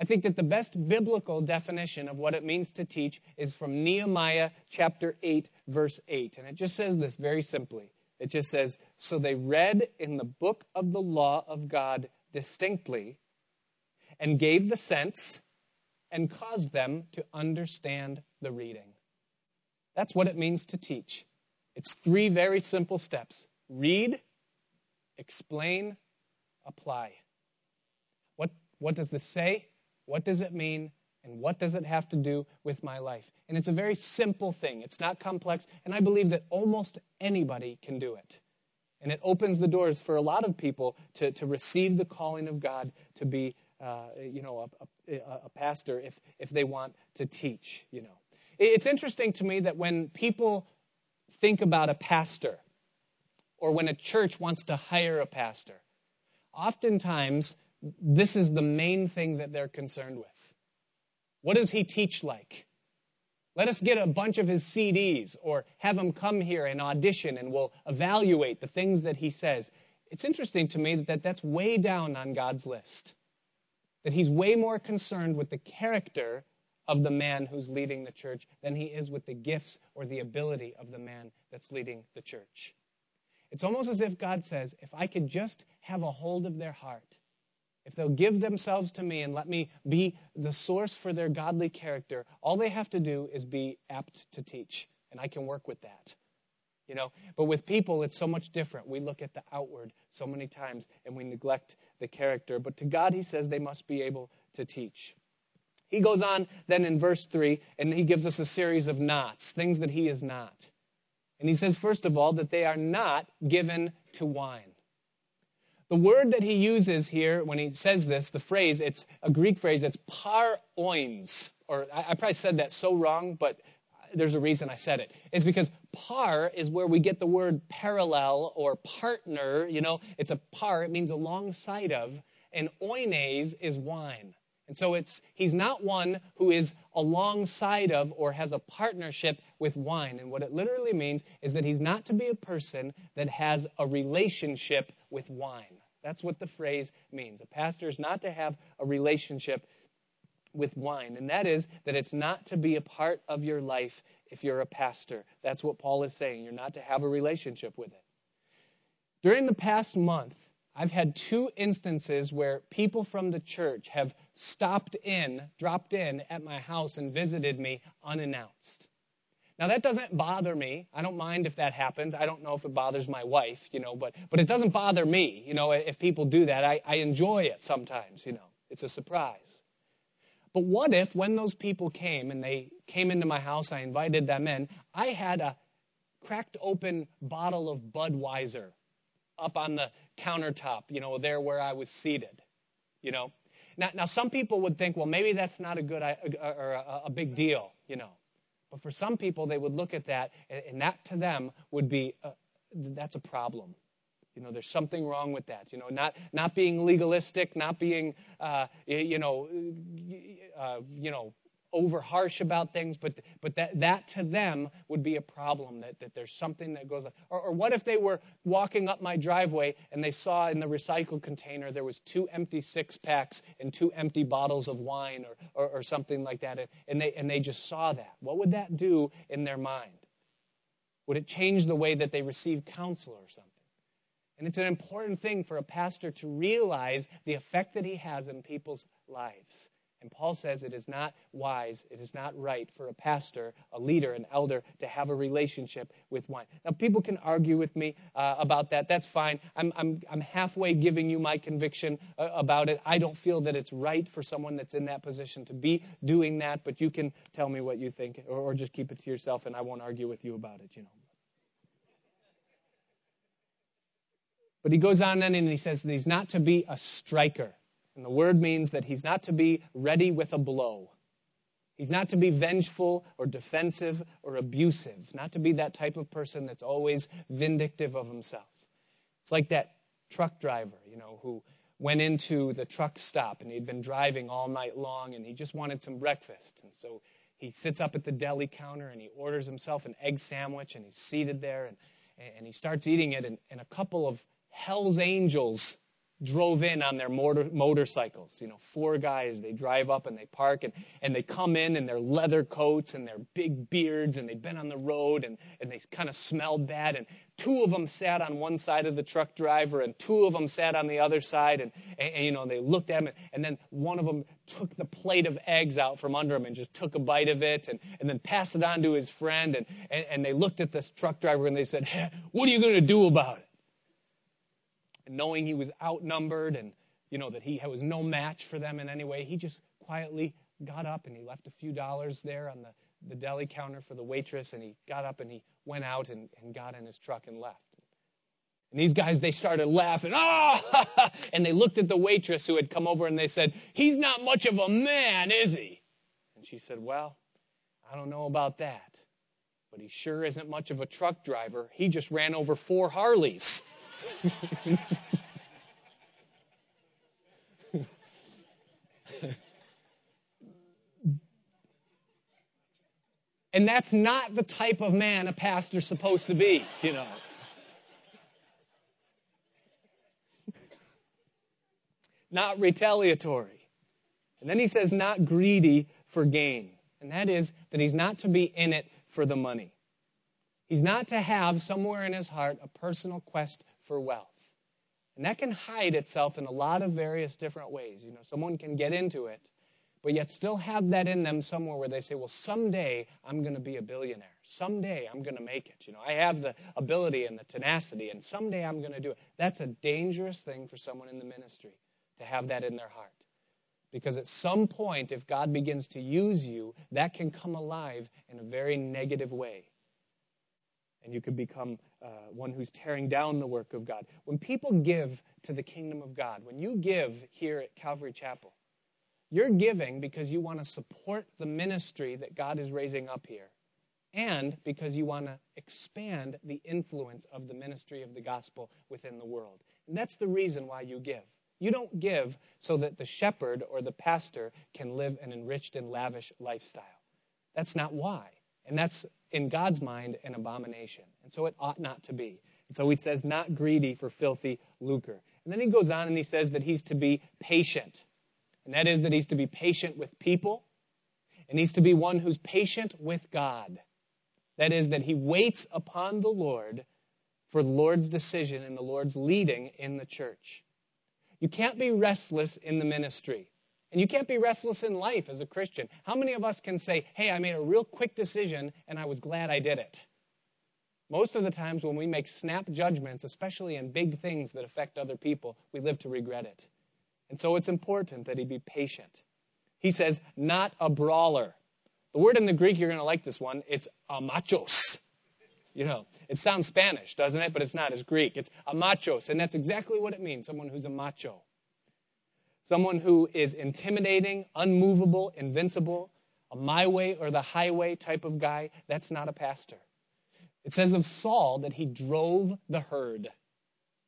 I think that the best biblical definition of what it means to teach is from Nehemiah chapter 8, verse 8. And it just says this very simply. It just says, So they read in the book of the law of God distinctly and gave the sense and caused them to understand the reading. That's what it means to teach. It's three very simple steps read, explain, apply. What, what does this say? What does it mean? And what does it have to do with my life? And it's a very simple thing. It's not complex. And I believe that almost anybody can do it. And it opens the doors for a lot of people to, to receive the calling of God to be, uh, you know, a, a, a pastor if, if they want to teach, you know. It's interesting to me that when people think about a pastor or when a church wants to hire a pastor, oftentimes this is the main thing that they're concerned with. What does he teach like? Let us get a bunch of his CDs or have him come here and audition and we'll evaluate the things that he says. It's interesting to me that that's way down on God's list. That he's way more concerned with the character of the man who's leading the church than he is with the gifts or the ability of the man that's leading the church. It's almost as if God says, if I could just have a hold of their heart, if they'll give themselves to me and let me be the source for their godly character, all they have to do is be apt to teach, and I can work with that. You know, but with people, it's so much different. We look at the outward so many times and we neglect the character. But to God, He says they must be able to teach. He goes on then in verse 3, and he gives us a series of nots, things that he is not. And he says, first of all, that they are not given to wine. The word that he uses here when he says this, the phrase, it's a Greek phrase, it's par oins. Or I, I probably said that so wrong, but there's a reason I said it. It's because par is where we get the word parallel or partner. You know, it's a par, it means alongside of, and oines is wine. And so it's he's not one who is alongside of or has a partnership with wine. And what it literally means is that he's not to be a person that has a relationship with wine. That's what the phrase means. A pastor is not to have a relationship with wine. And that is that it's not to be a part of your life if you're a pastor. That's what Paul is saying. You're not to have a relationship with it. During the past month, I've had two instances where people from the church have stopped in, dropped in at my house and visited me unannounced. Now that doesn't bother me. I don't mind if that happens. I don't know if it bothers my wife, you know, but, but it doesn't bother me, you know, if people do that. I, I enjoy it sometimes, you know. It's a surprise. But what if when those people came and they came into my house, I invited them in, I had a cracked open bottle of Budweiser up on the countertop, you know, there where I was seated, you know. Now, now some people would think, well, maybe that's not a good or a, a big deal, you know. But for some people, they would look at that, and that to them would be uh, that's a problem. You know, there's something wrong with that. You know, not not being legalistic, not being, uh, you know, uh, you know, over harsh about things, but, but that, that to them would be a problem, that, that there's something that goes on. Or, or what if they were walking up my driveway and they saw in the recycle container there was two empty six packs and two empty bottles of wine or, or, or something like that, and they, and they just saw that? What would that do in their mind? Would it change the way that they receive counsel or something? And it's an important thing for a pastor to realize the effect that he has in people's lives. And Paul says it is not wise, it is not right for a pastor, a leader, an elder to have a relationship with wine. Now, people can argue with me uh, about that. That's fine. I'm, I'm, I'm halfway giving you my conviction uh, about it. I don't feel that it's right for someone that's in that position to be doing that, but you can tell me what you think or, or just keep it to yourself and I won't argue with you about it, you know. But he goes on then and he says that he's not to be a striker. And the word means that he's not to be ready with a blow. He's not to be vengeful or defensive or abusive, not to be that type of person that's always vindictive of himself. It's like that truck driver, you know, who went into the truck stop and he'd been driving all night long and he just wanted some breakfast. And so he sits up at the deli counter and he orders himself an egg sandwich and he's seated there and, and he starts eating it and, and a couple of Hell's Angels drove in on their motor, motorcycles. You know, four guys, they drive up and they park and, and they come in in their leather coats and their big beards and they've been on the road and, and they kind of smelled bad. And two of them sat on one side of the truck driver and two of them sat on the other side and, and, and you know, they looked at him and then one of them took the plate of eggs out from under him and just took a bite of it and, and then passed it on to his friend and, and, and they looked at this truck driver and they said, hey, what are you going to do about it? And knowing he was outnumbered and you know that he was no match for them in any way, he just quietly got up and he left a few dollars there on the, the deli counter for the waitress and he got up and he went out and, and got in his truck and left. And these guys, they started laughing. Ah! Oh! *laughs* and they looked at the waitress who had come over and they said, He's not much of a man, is he? And she said, Well, I don't know about that. But he sure isn't much of a truck driver. He just ran over four Harleys. *laughs* and that's not the type of man a pastor's supposed to be, you know. not retaliatory. And then he says, not greedy for gain. And that is that he's not to be in it for the money. He's not to have somewhere in his heart a personal quest for wealth. And that can hide itself in a lot of various different ways. You know, someone can get into it, but yet still have that in them somewhere where they say, well, someday I'm going to be a billionaire. Someday I'm going to make it. You know, I have the ability and the tenacity, and someday I'm going to do it. That's a dangerous thing for someone in the ministry to have that in their heart. Because at some point, if God begins to use you, that can come alive in a very negative way and you could become uh, one who's tearing down the work of God. When people give to the kingdom of God, when you give here at Calvary Chapel, you're giving because you want to support the ministry that God is raising up here, and because you want to expand the influence of the ministry of the gospel within the world. And that's the reason why you give. You don't give so that the shepherd or the pastor can live an enriched and lavish lifestyle. That's not why. And that's in God's mind, an abomination. And so it ought not to be. And so he says, not greedy for filthy lucre. And then he goes on and he says that he's to be patient. And that is that he's to be patient with people, and he's to be one who's patient with God. That is, that he waits upon the Lord for the Lord's decision and the Lord's leading in the church. You can't be restless in the ministry. And you can't be restless in life as a Christian. How many of us can say, hey, I made a real quick decision and I was glad I did it? Most of the times when we make snap judgments, especially in big things that affect other people, we live to regret it. And so it's important that he be patient. He says, not a brawler. The word in the Greek, you're going to like this one, it's amachos. You know, it sounds Spanish, doesn't it? But it's not. It's Greek. It's amachos. And that's exactly what it means someone who's a macho. Someone who is intimidating, unmovable, invincible, a my way or the highway type of guy, that's not a pastor. It says of Saul that he drove the herd.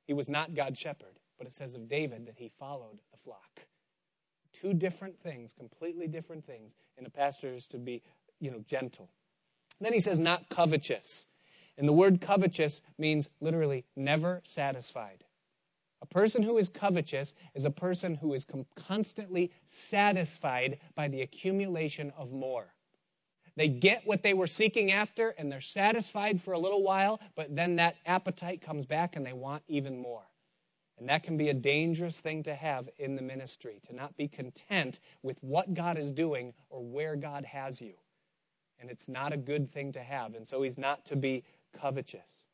He was not God's shepherd, but it says of David that he followed the flock. Two different things, completely different things. And a pastor is to be, you know, gentle. Then he says, not covetous. And the word covetous means literally never satisfied. A person who is covetous is a person who is constantly satisfied by the accumulation of more. They get what they were seeking after and they're satisfied for a little while, but then that appetite comes back and they want even more. And that can be a dangerous thing to have in the ministry, to not be content with what God is doing or where God has you. And it's not a good thing to have. And so he's not to be covetous.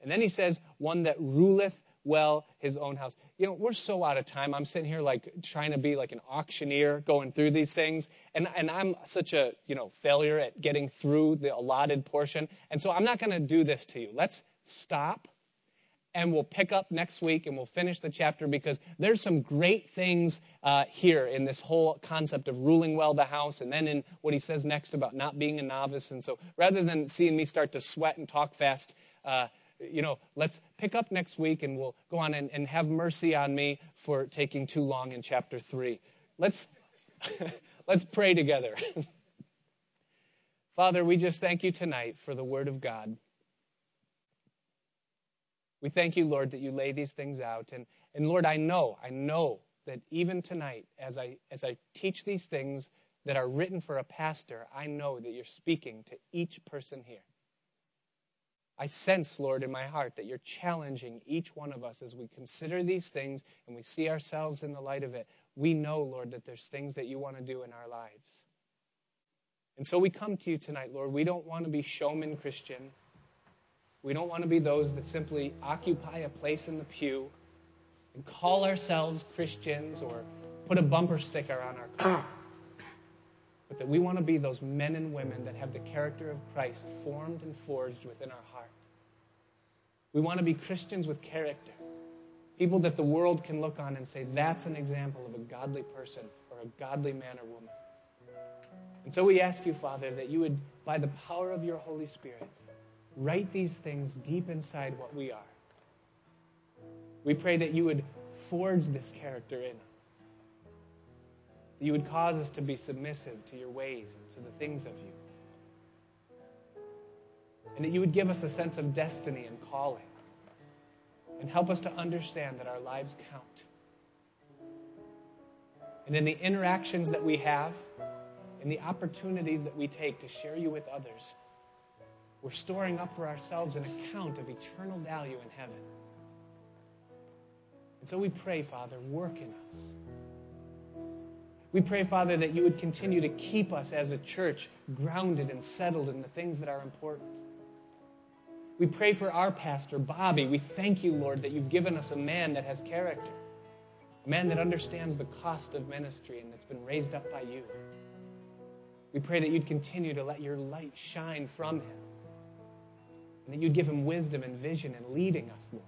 And then he says, one that ruleth well his own house. You know, we're so out of time. I'm sitting here like trying to be like an auctioneer going through these things. And, and I'm such a, you know, failure at getting through the allotted portion. And so I'm not going to do this to you. Let's stop and we'll pick up next week and we'll finish the chapter because there's some great things uh, here in this whole concept of ruling well the house and then in what he says next about not being a novice. And so rather than seeing me start to sweat and talk fast, uh, you know, let's pick up next week and we'll go on and, and have mercy on me for taking too long in chapter 3. Let's, *laughs* let's pray together. Father, we just thank you tonight for the Word of God. We thank you, Lord, that you lay these things out. And, and Lord, I know, I know that even tonight, as I, as I teach these things that are written for a pastor, I know that you're speaking to each person here. I sense, Lord, in my heart that you're challenging each one of us as we consider these things and we see ourselves in the light of it. We know, Lord, that there's things that you want to do in our lives. And so we come to you tonight, Lord. We don't want to be showman Christian. We don't want to be those that simply occupy a place in the pew and call ourselves Christians or put a bumper sticker on our car but that we want to be those men and women that have the character of Christ formed and forged within our heart. We want to be Christians with character, people that the world can look on and say, that's an example of a godly person or a godly man or woman. And so we ask you, Father, that you would, by the power of your Holy Spirit, write these things deep inside what we are. We pray that you would forge this character in us that you would cause us to be submissive to your ways and to the things of you. And that you would give us a sense of destiny and calling. And help us to understand that our lives count. And in the interactions that we have, in the opportunities that we take to share you with others, we're storing up for ourselves an account of eternal value in heaven. And so we pray, Father, work in us. We pray, Father, that you would continue to keep us as a church grounded and settled in the things that are important. We pray for our pastor, Bobby. We thank you, Lord, that you've given us a man that has character, a man that understands the cost of ministry and that's been raised up by you. We pray that you'd continue to let your light shine from him and that you'd give him wisdom and vision and leading us, Lord.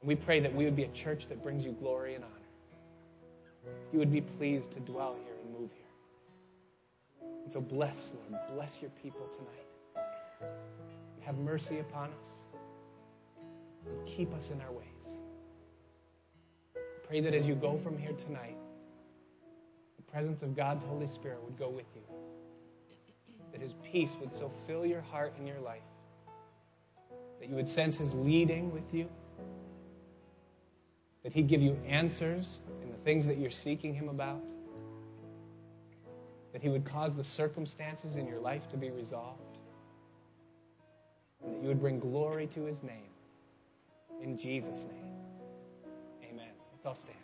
And we pray that we would be a church that brings you glory and honor you would be pleased to dwell here and move here. And so bless, Lord, bless your people tonight. Have mercy upon us. And keep us in our ways. Pray that as you go from here tonight, the presence of God's Holy Spirit would go with you. That his peace would so fill your heart and your life. That you would sense his leading with you. That he'd give you answers in the things that you're seeking Him about. That He would cause the circumstances in your life to be resolved. And that you would bring glory to His name. In Jesus' name. Amen. Let's all stand.